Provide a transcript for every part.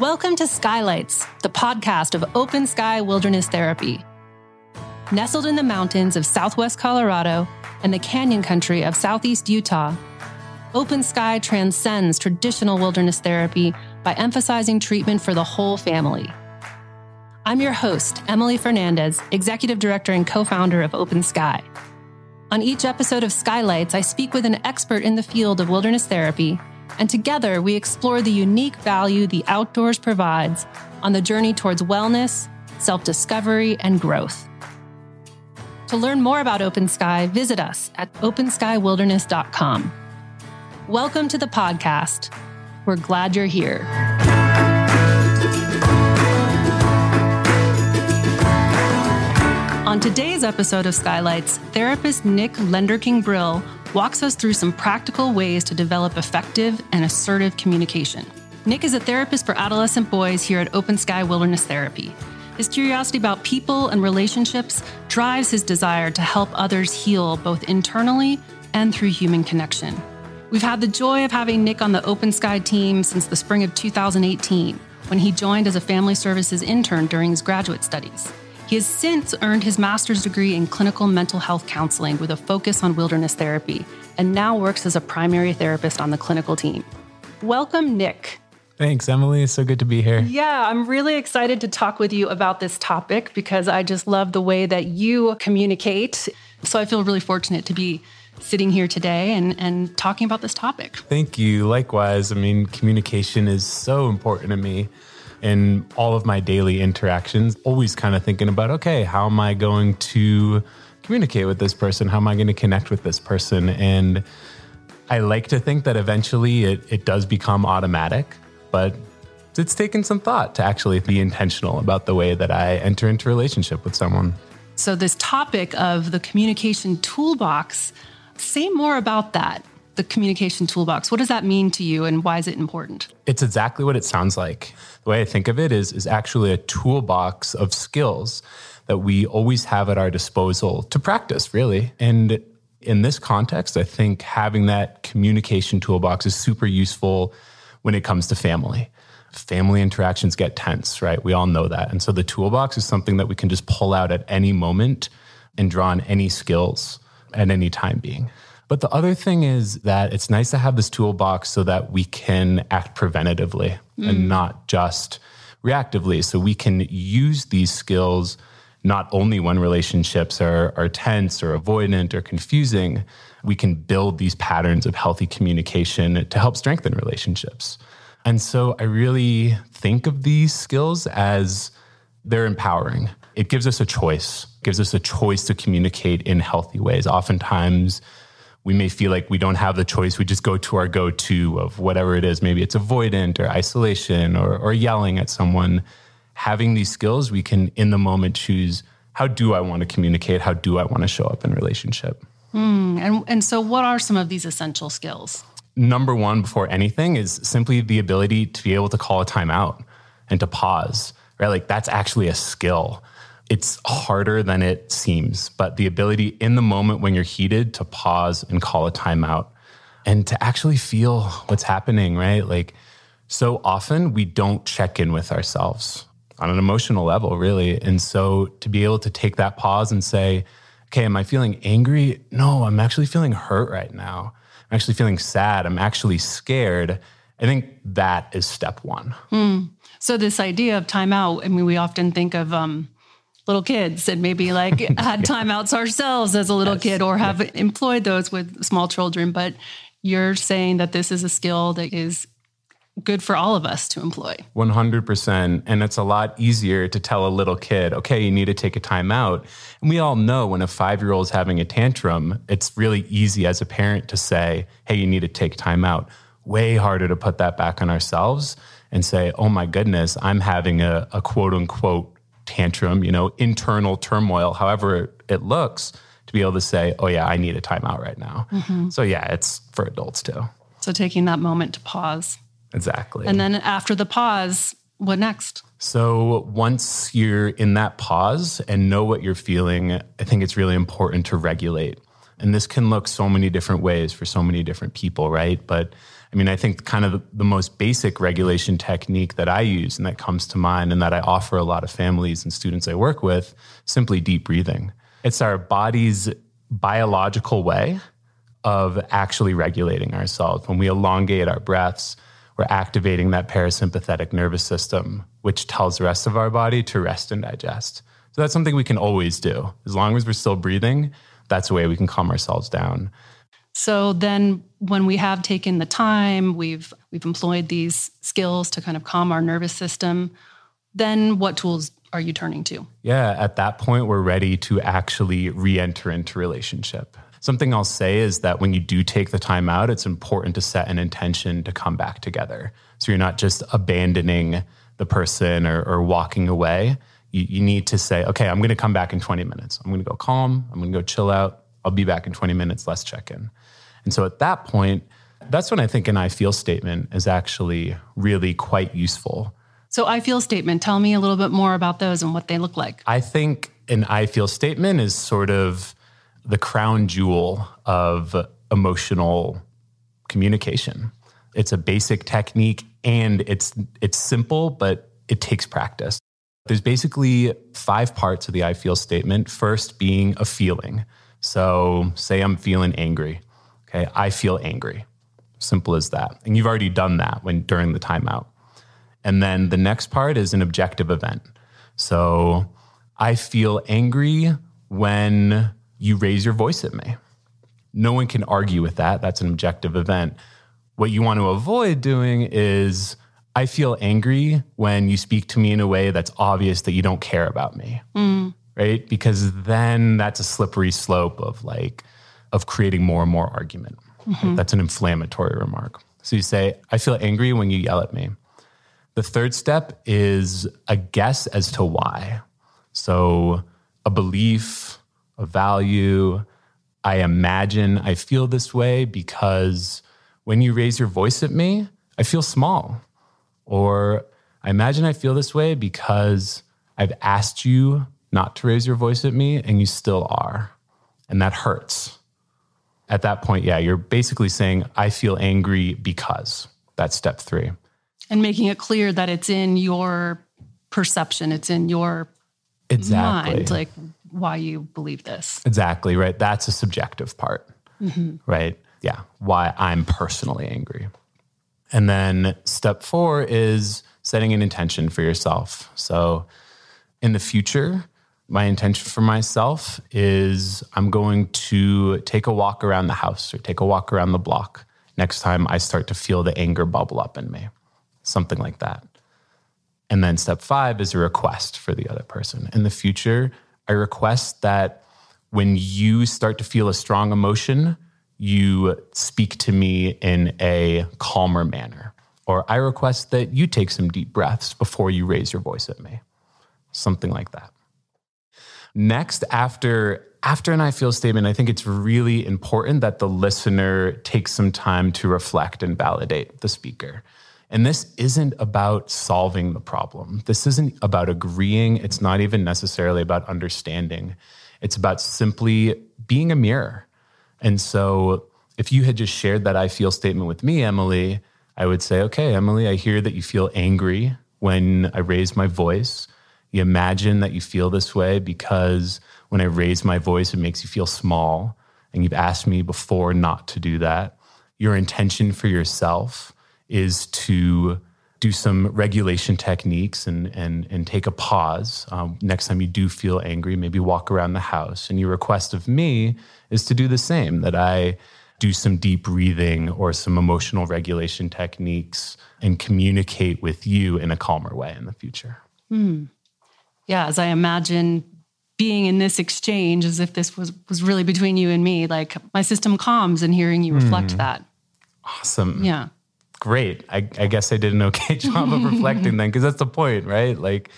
Welcome to Skylights, the podcast of Open Sky Wilderness Therapy. Nestled in the mountains of southwest Colorado and the canyon country of southeast Utah, Open Sky transcends traditional wilderness therapy by emphasizing treatment for the whole family. I'm your host, Emily Fernandez, Executive Director and co founder of Open Sky. On each episode of Skylights, I speak with an expert in the field of wilderness therapy, and together we explore the unique value the outdoors provides on the journey towards wellness, self discovery, and growth. To learn more about Open Sky, visit us at openskywilderness.com. Welcome to the podcast. We're glad you're here. On today's episode of Skylights, therapist Nick Lenderking Brill walks us through some practical ways to develop effective and assertive communication. Nick is a therapist for adolescent boys here at Open Sky Wilderness Therapy. His curiosity about people and relationships drives his desire to help others heal both internally and through human connection. We've had the joy of having Nick on the Open Sky team since the spring of 2018, when he joined as a family services intern during his graduate studies. He has since earned his master's degree in clinical mental health counseling with a focus on wilderness therapy and now works as a primary therapist on the clinical team. Welcome, Nick. Thanks, Emily. It's so good to be here. Yeah, I'm really excited to talk with you about this topic because I just love the way that you communicate. So I feel really fortunate to be sitting here today and, and talking about this topic. Thank you. Likewise. I mean, communication is so important to me in all of my daily interactions, always kind of thinking about, okay, how am I going to communicate with this person? How am I going to connect with this person? And I like to think that eventually it, it does become automatic, but it's taken some thought to actually be intentional about the way that I enter into relationship with someone. So, this topic of the communication toolbox, say more about that the communication toolbox. What does that mean to you and why is it important? It's exactly what it sounds like. The way I think of it is, is actually a toolbox of skills that we always have at our disposal to practice, really. And in this context, I think having that communication toolbox is super useful when it comes to family. Family interactions get tense, right? We all know that. And so the toolbox is something that we can just pull out at any moment and draw on any skills at any time being. But the other thing is that it's nice to have this toolbox so that we can act preventatively mm. and not just reactively. So we can use these skills not only when relationships are, are tense or avoidant or confusing, we can build these patterns of healthy communication to help strengthen relationships. And so I really think of these skills as they're empowering. It gives us a choice, gives us a choice to communicate in healthy ways. Oftentimes, we may feel like we don't have the choice. We just go to our go to of whatever it is. Maybe it's avoidant or isolation or, or yelling at someone. Having these skills, we can in the moment choose how do I want to communicate? How do I want to show up in relationship? Mm, and, and so, what are some of these essential skills? Number one, before anything, is simply the ability to be able to call a timeout and to pause, right? Like that's actually a skill it's harder than it seems, but the ability in the moment when you're heated to pause and call a timeout and to actually feel what's happening, right? Like so often we don't check in with ourselves on an emotional level, really. And so to be able to take that pause and say, okay, am I feeling angry? No, I'm actually feeling hurt right now. I'm actually feeling sad. I'm actually scared. I think that is step one. Hmm. So this idea of timeout, I mean, we often think of um, little kids and maybe like had timeouts ourselves as a little yes. kid or have employed those with small children. But you're saying that this is a skill that is good for all of us to employ. 100%. And it's a lot easier to tell a little kid, okay, you need to take a time out. And we all know when a five year old is having a tantrum, it's really easy as a parent to say, hey, you need to take time out. Way harder to put that back on ourselves and say, oh my goodness, I'm having a, a quote unquote tantrum, you know, internal turmoil, however it looks, to be able to say, oh, yeah, I need a timeout right now. Mm-hmm. So, yeah, it's for adults too. So, taking that moment to pause. Exactly. And then after the pause, what next? So, once you're in that pause and know what you're feeling, I think it's really important to regulate. And this can look so many different ways for so many different people, right? But I mean, I think kind of the most basic regulation technique that I use and that comes to mind and that I offer a lot of families and students I work with simply deep breathing. It's our body's biological way of actually regulating ourselves. When we elongate our breaths, we're activating that parasympathetic nervous system, which tells the rest of our body to rest and digest. So that's something we can always do. As long as we're still breathing, that's a way we can calm ourselves down. So then when we have taken the time, we've we've employed these skills to kind of calm our nervous system, then what tools are you turning to? Yeah, at that point we're ready to actually re-enter into relationship. Something I'll say is that when you do take the time out, it's important to set an intention to come back together. So you're not just abandoning the person or, or walking away. You, you need to say, okay, I'm going to come back in 20 minutes. I'm going to go calm. I'm going to go chill out. I'll be back in 20 minutes. Let's check in. And so at that point, that's when I think an I feel statement is actually really quite useful. So, I feel statement, tell me a little bit more about those and what they look like. I think an I feel statement is sort of the crown jewel of emotional communication. It's a basic technique and it's it's simple but it takes practice. There's basically five parts of the I feel statement. First being a feeling. So, say I'm feeling angry. Okay, I feel angry. Simple as that. And you've already done that when during the timeout. And then the next part is an objective event. So I feel angry when you raise your voice at me. No one can argue with that. That's an objective event. What you want to avoid doing is I feel angry when you speak to me in a way that's obvious that you don't care about me. Mm. Right? Because then that's a slippery slope of like, of creating more and more argument. Mm-hmm. That's an inflammatory remark. So you say, I feel angry when you yell at me. The third step is a guess as to why. So a belief, a value. I imagine I feel this way because when you raise your voice at me, I feel small. Or I imagine I feel this way because I've asked you not to raise your voice at me and you still are. And that hurts at that point, yeah, you're basically saying, I feel angry because. That's step three. And making it clear that it's in your perception, it's in your exactly. mind, like why you believe this. Exactly, right? That's a subjective part, mm-hmm. right? Yeah, why I'm personally angry. And then step four is setting an intention for yourself. So in the future, my intention for myself is I'm going to take a walk around the house or take a walk around the block next time I start to feel the anger bubble up in me, something like that. And then step five is a request for the other person. In the future, I request that when you start to feel a strong emotion, you speak to me in a calmer manner. Or I request that you take some deep breaths before you raise your voice at me, something like that. Next, after after an I feel statement, I think it's really important that the listener takes some time to reflect and validate the speaker. And this isn't about solving the problem. This isn't about agreeing. It's not even necessarily about understanding. It's about simply being a mirror. And so if you had just shared that I feel statement with me, Emily, I would say, okay, Emily, I hear that you feel angry when I raise my voice. You imagine that you feel this way because when I raise my voice, it makes you feel small. And you've asked me before not to do that. Your intention for yourself is to do some regulation techniques and, and, and take a pause. Um, next time you do feel angry, maybe walk around the house. And your request of me is to do the same, that I do some deep breathing or some emotional regulation techniques and communicate with you in a calmer way in the future. Mm yeah, as I imagine being in this exchange as if this was was really between you and me, like my system calms and hearing you reflect mm. that. Awesome. Yeah. Great. I, I guess I did an okay job of reflecting then, because that's the point, right? Like,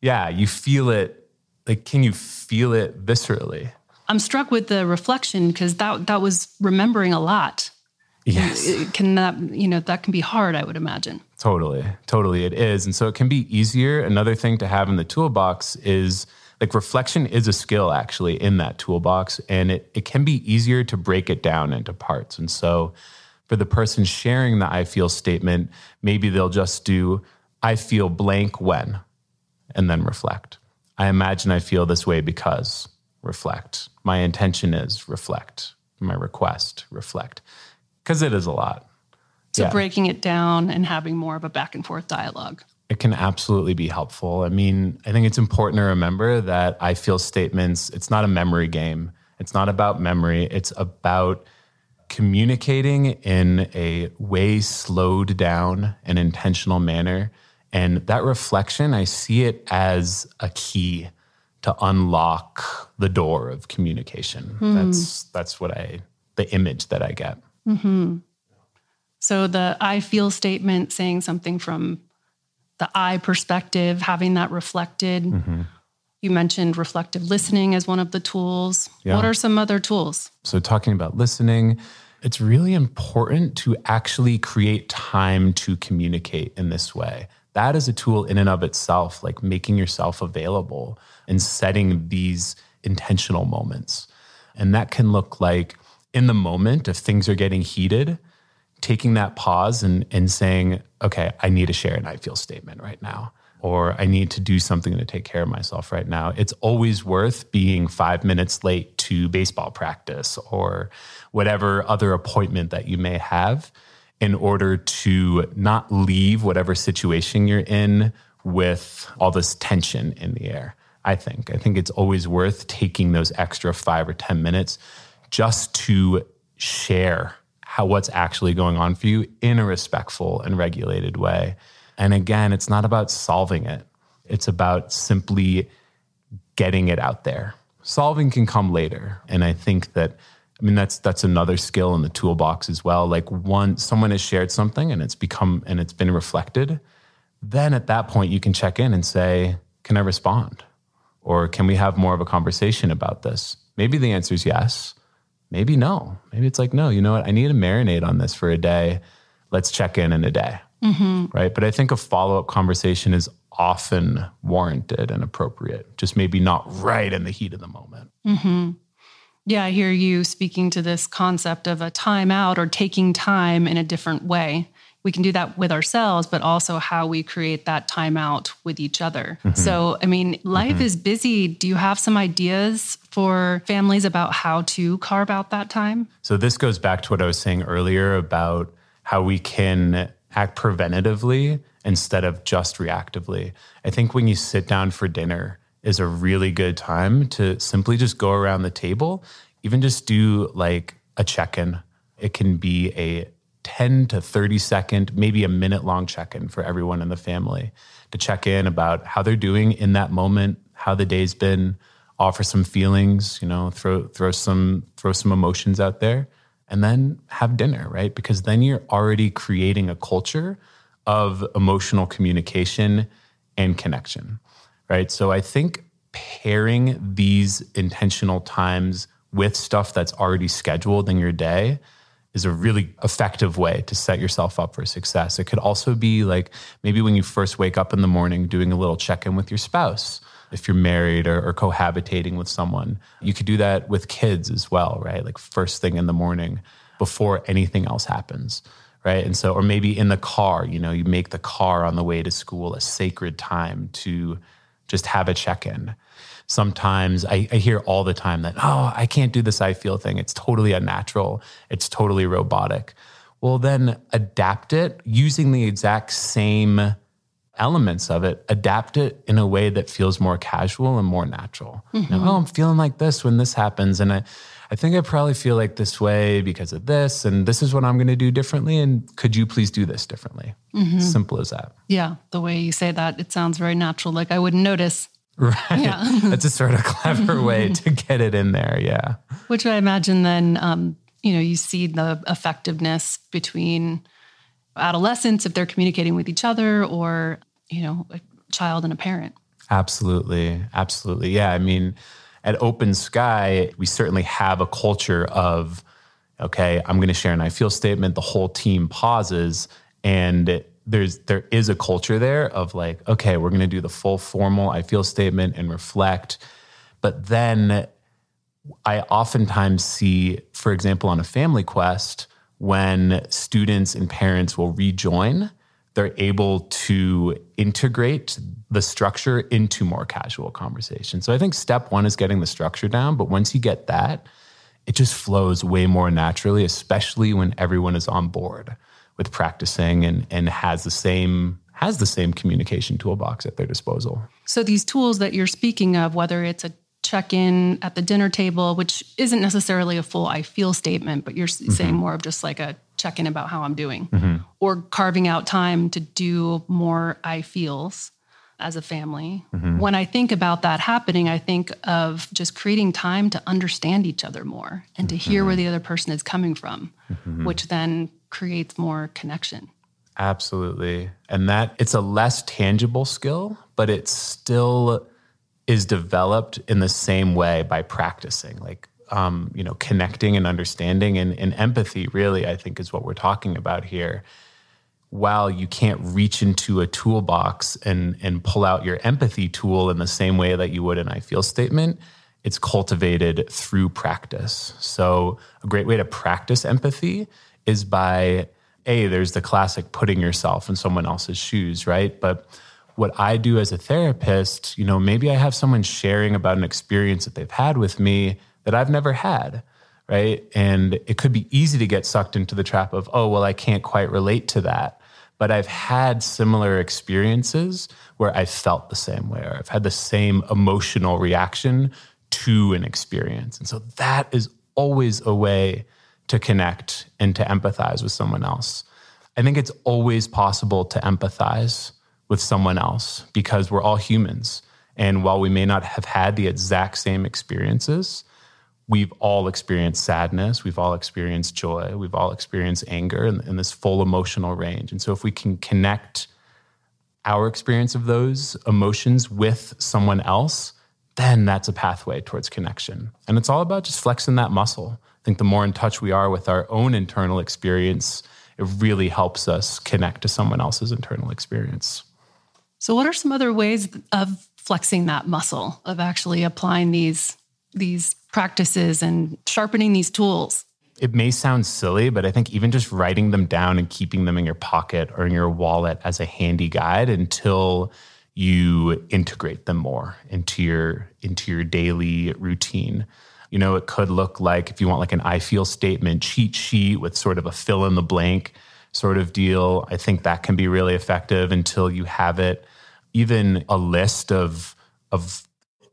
yeah, you feel it. Like, can you feel it viscerally? I'm struck with the reflection because that that was remembering a lot. Yes. Can that, you know, that can be hard, I would imagine. Totally. Totally. It is. And so it can be easier. Another thing to have in the toolbox is like reflection is a skill actually in that toolbox, and it, it can be easier to break it down into parts. And so for the person sharing the I feel statement, maybe they'll just do, I feel blank when, and then reflect. I imagine I feel this way because, reflect. My intention is reflect. My request, reflect. Because it is a lot. So yeah. breaking it down and having more of a back and forth dialogue. It can absolutely be helpful. I mean, I think it's important to remember that I feel statements, it's not a memory game. It's not about memory. It's about communicating in a way slowed down and intentional manner. And that reflection, I see it as a key to unlock the door of communication. Mm. That's that's what I the image that I get. Mm-hmm. So the I feel statement saying something from the I perspective, having that reflected. Mm-hmm. You mentioned reflective listening as one of the tools. Yeah. What are some other tools? So, talking about listening, it's really important to actually create time to communicate in this way. That is a tool in and of itself, like making yourself available and setting these intentional moments. And that can look like in the moment, if things are getting heated, taking that pause and, and saying, okay, I need to share an I feel statement right now, or I need to do something to take care of myself right now. It's always worth being five minutes late to baseball practice or whatever other appointment that you may have in order to not leave whatever situation you're in with all this tension in the air. I think. I think it's always worth taking those extra five or 10 minutes just to share how what's actually going on for you in a respectful and regulated way. And again, it's not about solving it. It's about simply getting it out there. Solving can come later. And I think that I mean that's that's another skill in the toolbox as well. Like one someone has shared something and it's become and it's been reflected, then at that point you can check in and say, "Can I respond?" Or can we have more of a conversation about this? Maybe the answer is yes maybe no. Maybe it's like, no, you know what? I need to marinate on this for a day. Let's check in in a day. Mm-hmm. Right. But I think a follow up conversation is often warranted and appropriate, just maybe not right in the heat of the moment. Mm-hmm. Yeah, I hear you speaking to this concept of a timeout or taking time in a different way we can do that with ourselves, but also how we create that time out with each other. Mm-hmm. So, I mean, life mm-hmm. is busy. Do you have some ideas for families about how to carve out that time? So, this goes back to what I was saying earlier about how we can act preventatively instead of just reactively. I think when you sit down for dinner is a really good time to simply just go around the table, even just do like a check in. It can be a 10 to 30 second, maybe a minute long check in for everyone in the family to check in about how they're doing in that moment, how the day's been, offer some feelings, you know, throw throw some throw some emotions out there and then have dinner, right? Because then you're already creating a culture of emotional communication and connection, right? So I think pairing these intentional times with stuff that's already scheduled in your day is a really effective way to set yourself up for success. It could also be like maybe when you first wake up in the morning, doing a little check in with your spouse. If you're married or, or, cohabitating with someone, you could do that with kids as well, right? Like first thing in the morning before anything else happens, right? And so, or maybe in the car, you know, you make the car on the way to school a sacred time to just have a check in sometimes I, I, hear all the time that, oh, I can't do this I feel thing. It's totally unnatural. It's totally robotic. Well, then adapt it using the exact same elements of it, adapt it in a way that feels more casual and more natural. Mm-hmm. You know, oh, I'm feeling like this when this happens. And I, I think I probably feel like this way because of this. And this is what I'm going to do differently. And could you please do this differently? Mm-hmm. Simple as that. Yeah. The way you say that, it sounds very natural. Like I wouldn't notice. Right. Yeah. That's a sort of clever way to get it in there. Yeah. Which I imagine then, um, you know, you see the effectiveness between adolescents if they're communicating with each other or, you know, a child and a parent. Absolutely. Absolutely. Yeah. I mean, at Open Sky, we certainly have a culture of, okay, I'm going to share an I feel statement. The whole team pauses and there's there is a culture there of like, okay, we're going to do the full formal I feel statement and reflect. But then I oftentimes see, for example, on a family quest, when students and parents will rejoin, they're able to integrate the structure into more casual conversation. So I think step one is getting the structure down. But once you get that, it just flows way more naturally, especially when everyone is on board with practicing and, and has the same has the same communication toolbox at their disposal. So these tools that you're speaking of, whether it's a check-in at the dinner table, which isn't necessarily a full I feel statement, but you're mm-hmm. saying more of just like a check-in about how I'm doing, mm-hmm. or carving out time to do more I feels as a family. Mm-hmm. When I think about that happening, I think of just creating time to understand each other more and to hear where mm-hmm. the other person is coming from, mm-hmm. which then creates more connection. Absolutely. And that it's a less tangible skill, but it's still is developed in the same way by practicing. Like um, you know, connecting and understanding and, and empathy, really, I think is what we're talking about here while you can't reach into a toolbox and and pull out your empathy tool in the same way that you would an I feel statement, it's cultivated through practice. So a great way to practice empathy is by a there's the classic putting yourself in someone else's shoes, right? But what I do as a therapist, you know, maybe I have someone sharing about an experience that they've had with me that I've never had right? And it could be easy to get sucked into the trap of, oh, well, I can't quite relate to that but I've had similar experiences where I felt the same way, or I've had the same emotional reaction to an experience. And so that is always a way to connect and to empathize with someone else. I think it's always possible to empathize with someone else because we're all humans. And while we may not have had the exact same experiences, we've all experienced sadness, we've all experienced joy, we've all experienced anger and, and, this full emotional range. And so if we can connect our experience of those emotions with someone else, then that's a pathway towards connection. And it's all about just flexing that muscle. I think the more in touch we are with our own internal experience, it really helps us connect to someone else's internal experience. So what are some other ways of flexing that muscle of actually applying these these practices and sharpening these tools. It may sound silly, but I think even just writing them down and keeping them in your pocket or in your wallet as a handy guide until you integrate them more into your into your daily routine. You know, it could look like if you want like an I feel statement cheat sheet with sort of a fill in the blank sort of deal. I think that can be really effective until you have it. Even a list of of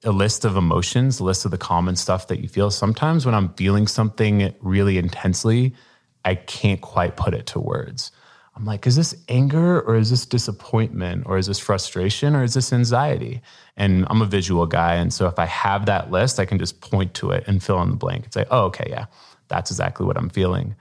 a list of emotions, a list of the common stuff that you feel. Sometimes when I'm feeling something really intensely, I can't quite put it to words. I'm like, is this anger or is this disappointment or is this frustration or is this anxiety? And I'm a visual guy. And so if I have that list, I can just point to it and fill in the blank and say, oh, okay, yeah, that's exactly what I'm feeling.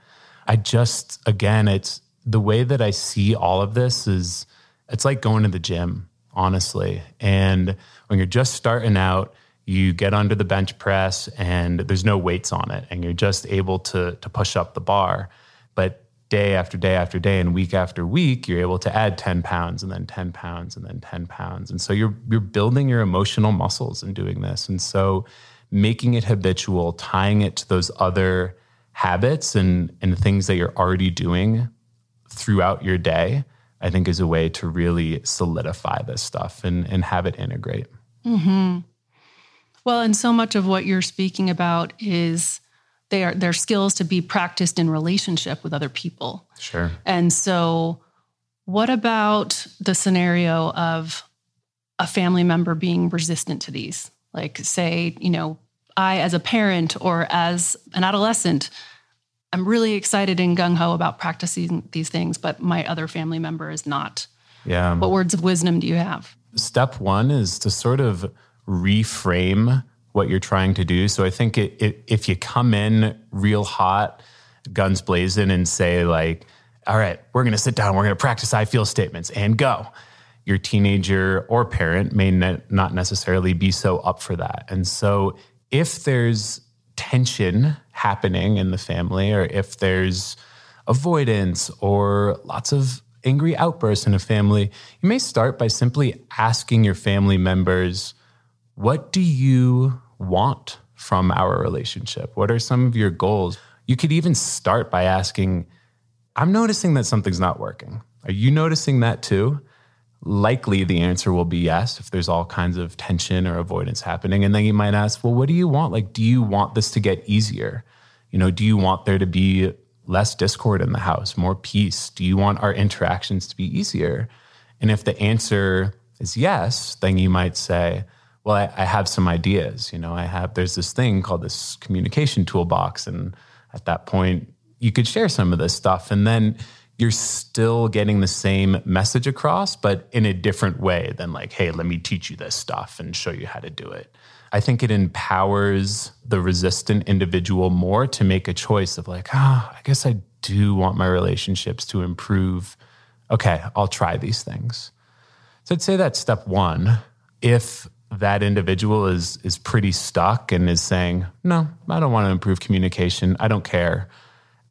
I just, again, it's the way that I see all of this is it's like going to the gym, honestly. And when you're just starting out, you get under the bench press and there's no weights on it and you're just able to to push up the bar. But day after day after day and week after week, you're able to add 10 pounds and then 10 pounds and then 10 pounds. And so you're you're building your emotional muscles in doing this. And so making it habitual, tying it to those other habits and and things that you're already doing throughout your day, I think is a way to really solidify this stuff and, and have it integrate. Mm-hmm. Well, and so much of what you're speaking about is they are their skills to be practiced in relationship with other people. Sure. And so, what about the scenario of a family member being resistant to these? Like, say, you know, I as a parent or as an adolescent, I'm really excited and gung ho about practicing these things, but my other family member is not. Yeah. What words of wisdom do you have? step one is to sort of reframe what you're trying to do. So I think it, it, if you come in real hot, guns blazing, and say, like, all right, we're going to sit down, we're going to practice I feel statements and go. Your teenager or parent may ne- not necessarily be so up for that. And so if there's tension happening in the family, or if there's avoidance or lots of angry outbursts in a family, you may start by simply asking your family members, What do you want from our relationship? What are some of your goals? You could even start by asking, I'm noticing that something's not working. Are you noticing that too? Likely the answer will be yes if there's all kinds of tension or avoidance happening. And then you might ask, well, what do you want? Like, do you want this to get easier? You know, do you want there to be less discord in the house, more peace? Do you want our interactions to be easier? And if the answer is yes, then you might say, well, I, I, have some ideas. You know, I have, there's this thing called this communication toolbox. And at that point, you could share some of this stuff. And then you're still getting the same message across, but in a different way than like, hey, let me teach you this stuff and show you how to do it. I think it empowers the resistant individual more to make a choice of like, ah, oh, I guess I do want my relationships to improve. Okay, I'll try these things. So I'd say that's step one. If that individual is is pretty stuck and is saying, "No, I don't want to improve communication. I don't care."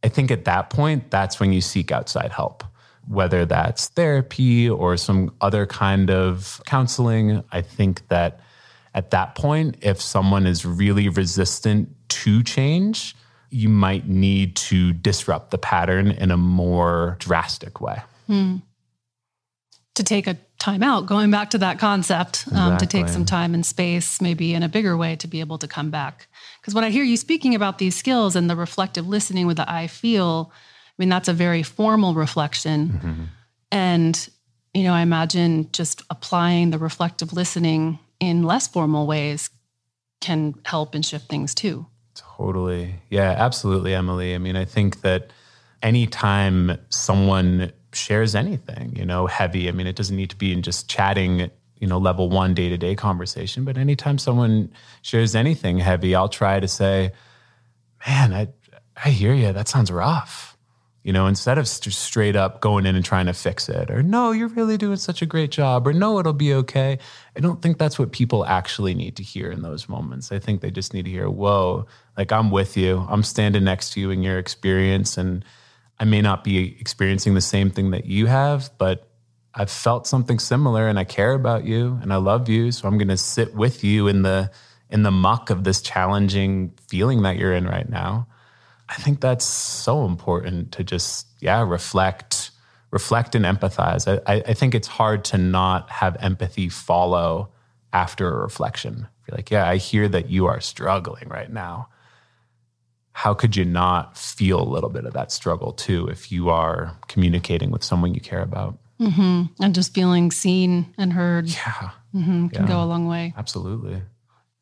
I think at that point, that's when you seek outside help, whether that's therapy or some other kind of counseling. I think that at that point, if someone is really resistant to change, you might need to disrupt the pattern in a more drastic way. Hmm. To take a time out, going back to that concept, um, exactly. to take some time and space, maybe in a bigger way to be able to come back. Because when I hear you speaking about these skills and the reflective listening with the I feel, I mean, that's a very formal reflection. Mm-hmm. And, you know, I imagine just applying the reflective listening in less formal ways can help and shift things too. Totally. Yeah, absolutely, Emily. I mean, I think that anytime someone shares anything, you know, heavy. I mean, it doesn't need to be in just chatting, you know, level one day to day conversation, but anytime someone shares anything heavy, I'll try to say, man, I, I hear you. That sounds rough. You know, instead of st- straight up going in and trying to fix it, or no, you're really doing such a great job, or no, it'll be okay. I don't think that's what people actually need to hear in those moments. I think they just need to hear, whoa, like I'm with you. I'm standing next to you in your experience. And I may not be experiencing the same thing that you have, but I've felt something similar and I care about you and I love you. So I'm going to sit with you in the in the muck of this challenging feeling that you're in right now. I think that's so important to just, yeah, reflect, reflect and empathize. I, I think it's hard to not have empathy follow after a reflection. You're like, yeah, I hear that you are struggling right now how could you not feel a little bit of that struggle too if you are communicating with someone you care about? Mm-hmm. And just feeling seen and heard. Yeah. Mm-hmm. Can yeah. go a long way. Absolutely.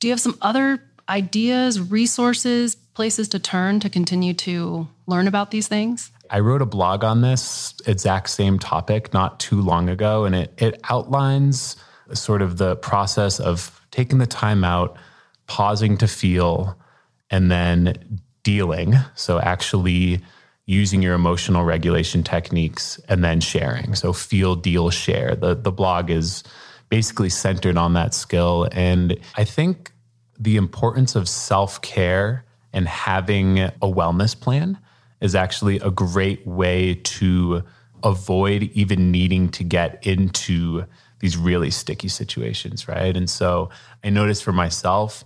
Do you have some other ideas, resources, places to turn to continue to learn about these things? I wrote a blog on this exact same topic not too long ago, and it, it outlines sort of the process of taking the time out, pausing to feel, and then dealing. So, actually using your emotional regulation techniques and then sharing. So, feel, deal, share. The, the blog is basically centered on that skill. And I think the importance of self care and having a wellness plan is actually a great way to avoid even needing to get into these really sticky situations, right? And so I noticed for myself,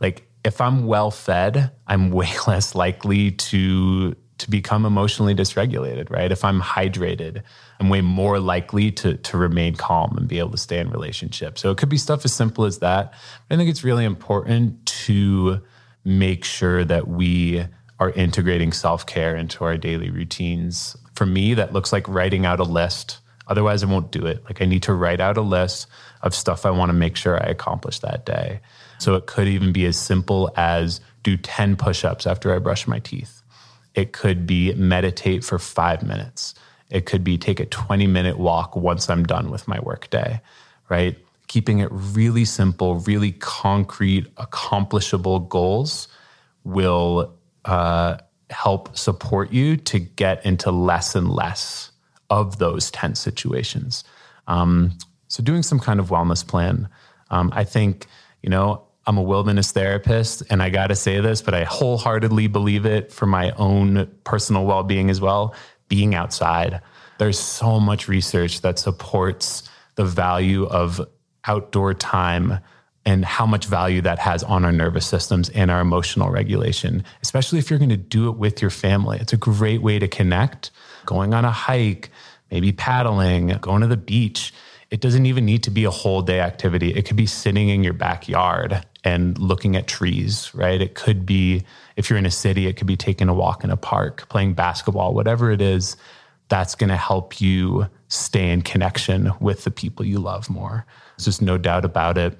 like if I'm well fed, I'm way less likely to to become emotionally dysregulated, right? If I'm hydrated, I'm way more likely to to remain calm and be able to stay in relationships. So it could be stuff as simple as that. But I think it's really important to make sure that we are integrating self-care into our daily routines. For me, that looks like writing out a list. Otherwise, I won't do it. Like I need to write out a list of stuff I want to make sure I accomplish that day. So it could even be as simple as do 10 push ups after I brush my teeth. It could be meditate for five minutes. It could be take a 20 minute walk once I'm done with my workday, right? Keeping it really simple, really concrete, accomplishable goals will uh, help support you to get into less and less of those tense situations. Um, so, doing some kind of wellness plan, um, I think, you know, I'm a wilderness therapist, and I got to say this, but I wholeheartedly believe it for my own personal well being as well. Being outside, There's so much research that supports the value of outdoor time and how much value that has on our nervous systems and our emotional regulation, especially if you're going to do it with your family. It's a great way to connect. Going on a hike, maybe paddling, going to the beach. It doesn't even need to be a whole day activity. It could be sitting in your backyard and looking at trees, right? It could be, if you're in a city, it could be taking a walk in a park, playing basketball, whatever it is, that's going to help you stay in connection with the people you love more. There's just no doubt about it.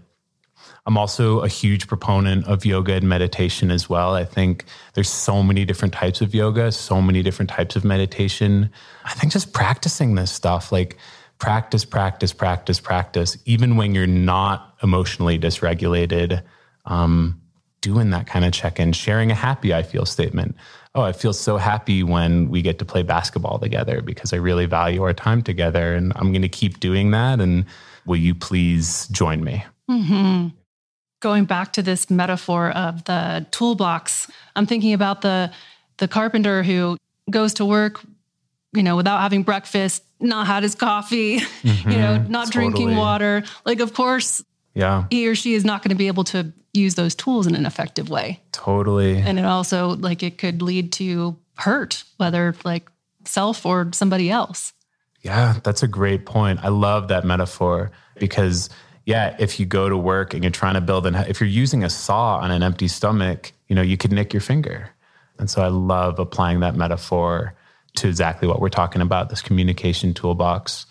I'm also a huge proponent of yoga and meditation as well. I think there's so many different types of yoga, so many different types of meditation. I think just practicing this stuff, like practice, practice, practice, practice, even when you're not emotionally dysregulated, um, doing that kind of check in, sharing a happy I feel statement. Oh, I feel so happy when we get to play basketball together because I really value our time together and I'm going to keep doing that. And will you please join me? Mm-hmm going back to this metaphor of the toolbox, I'm thinking about the the carpenter who goes to work, you know, without having breakfast, not had his coffee, mm-hmm, you know, not totally. drinking water. Like, of course, yeah, he or she is not going to be able to use those tools in an effective way. Totally. And it also like it could lead to hurt, whether like self or somebody else. Yeah, that's a great point. I love that metaphor because yeah, if you go to work and you're trying to build an, if you're using a saw on an empty stomach, you know, you could nick your finger. And so I love applying that metaphor to exactly what we're talking about, this communication toolbox.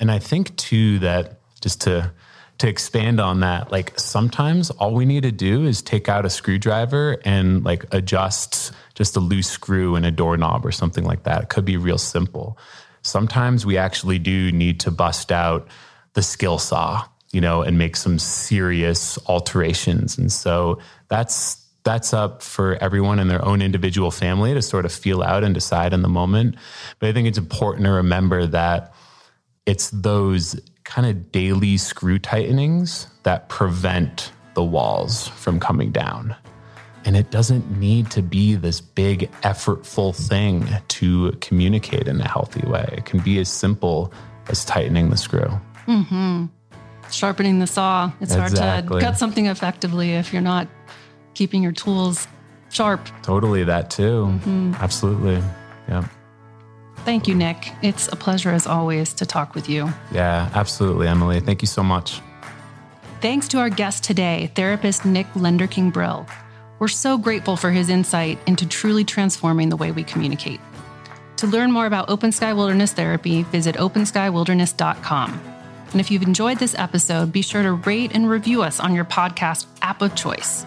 And I think too that just to to expand on that, like sometimes all we need to do is take out a screwdriver and like adjust just a loose screw in a doorknob or something like that. It could be real simple. Sometimes we actually do need to bust out the skill saw you know, and make some serious alterations. And so that's that's up for everyone in their own individual family to sort of feel out and decide in the moment. But I think it's important to remember that it's those kind of daily screw tightenings that prevent the walls from coming down. And it doesn't need to be this big, effortful thing to communicate in a healthy way. It can be as simple as tightening the screw. Mm-hmm sharpening the saw. It's exactly. hard to cut something effectively if you're not keeping your tools sharp. Totally, that too. Mm-hmm. Absolutely. Yeah. Thank you, Nick. It's a pleasure as always to talk with you. Yeah, absolutely, Emily. Thank you so much. Thanks to our guest today, therapist Nick Lenderking Brill. We're so grateful for his insight into truly transforming the way we communicate. To learn more about Open Sky Wilderness Therapy, visit openskywilderness.com. And if you've enjoyed this episode, be sure to rate and review us on your podcast app of choice.